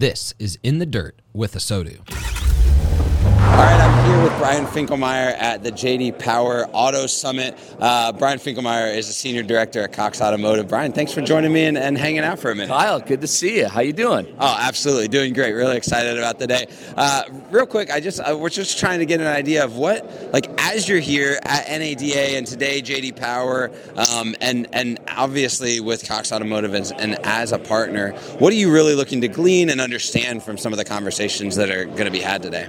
This is In the Dirt with ASOTU. All right, I'm Brian Finkelmeyer at the JD Power Auto Summit. Uh, Brian Finkelmeyer is a senior director at Cox Automotive. Brian, thanks for joining me and, and, hanging out for a minute. Kyle, good to see you. How you doing? Oh, absolutely, doing great. Really excited about the day. Uh, real quick, I just uh, we're just trying to get an idea of what, like, as you're here at NADA and today JD Power, um, and and obviously with Cox Automotive and, and as a partner, what are you really looking to glean and understand from some of the conversations that are going to be had today?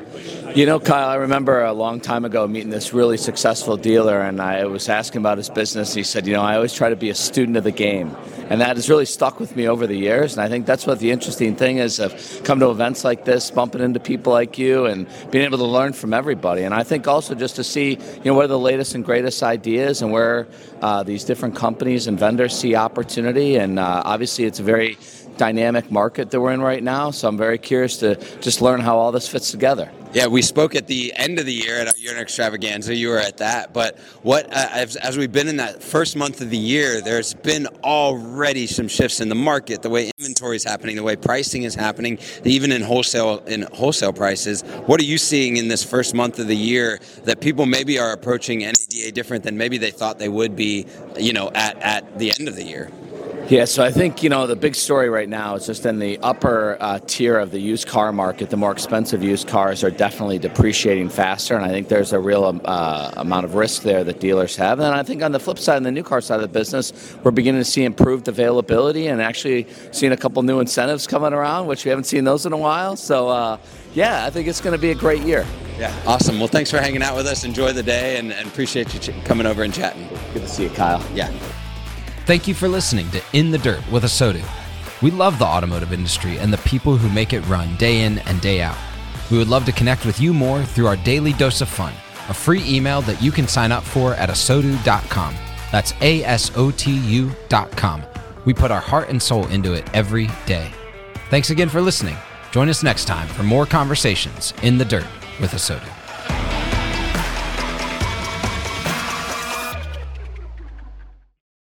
You know, Kyle, I remember a long time ago meeting this really successful dealer, and I was asking about his business. He said, You know, I always try to be a student of the game. And that has really stuck with me over the years. And I think that's what the interesting thing is of come to events like this, bumping into people like you, and being able to learn from everybody. And I think also just to see, you know, what are the latest and greatest ideas and where uh, these different companies and vendors see opportunity. And uh, obviously, it's a very dynamic market that we're in right now. So I'm very curious to just learn how all this fits together. Yeah, we spoke at the end of the year at our year in extravaganza. You were at that, but what uh, as, as, we've been in that first month of the year, there's been already some shifts in the market, the way inventory is happening, the way pricing is happening, even in wholesale in wholesale prices. What are you seeing in this first month of the year that people maybe are approaching NADA different than maybe they thought they would be, you know, at at the end of the year? Yeah, so I think you know the big story right now is just in the upper uh, tier of the used car market. The more expensive used cars are definitely depreciating faster, and I think there's a real um, uh, amount of risk there that dealers have. And I think on the flip side, on the new car side of the business, we're beginning to see improved availability and actually seeing a couple new incentives coming around, which we haven't seen those in a while. So uh, yeah, I think it's going to be a great year. Yeah, awesome. Well, thanks for hanging out with us. Enjoy the day, and, and appreciate you ch- coming over and chatting. Good to see you, Kyle. Yeah. Thank you for listening to In the Dirt with ASOTU. We love the automotive industry and the people who make it run day in and day out. We would love to connect with you more through our daily dose of fun, a free email that you can sign up for at asotu.com. That's A S O T U.com. We put our heart and soul into it every day. Thanks again for listening. Join us next time for more conversations in the dirt with ASOTU.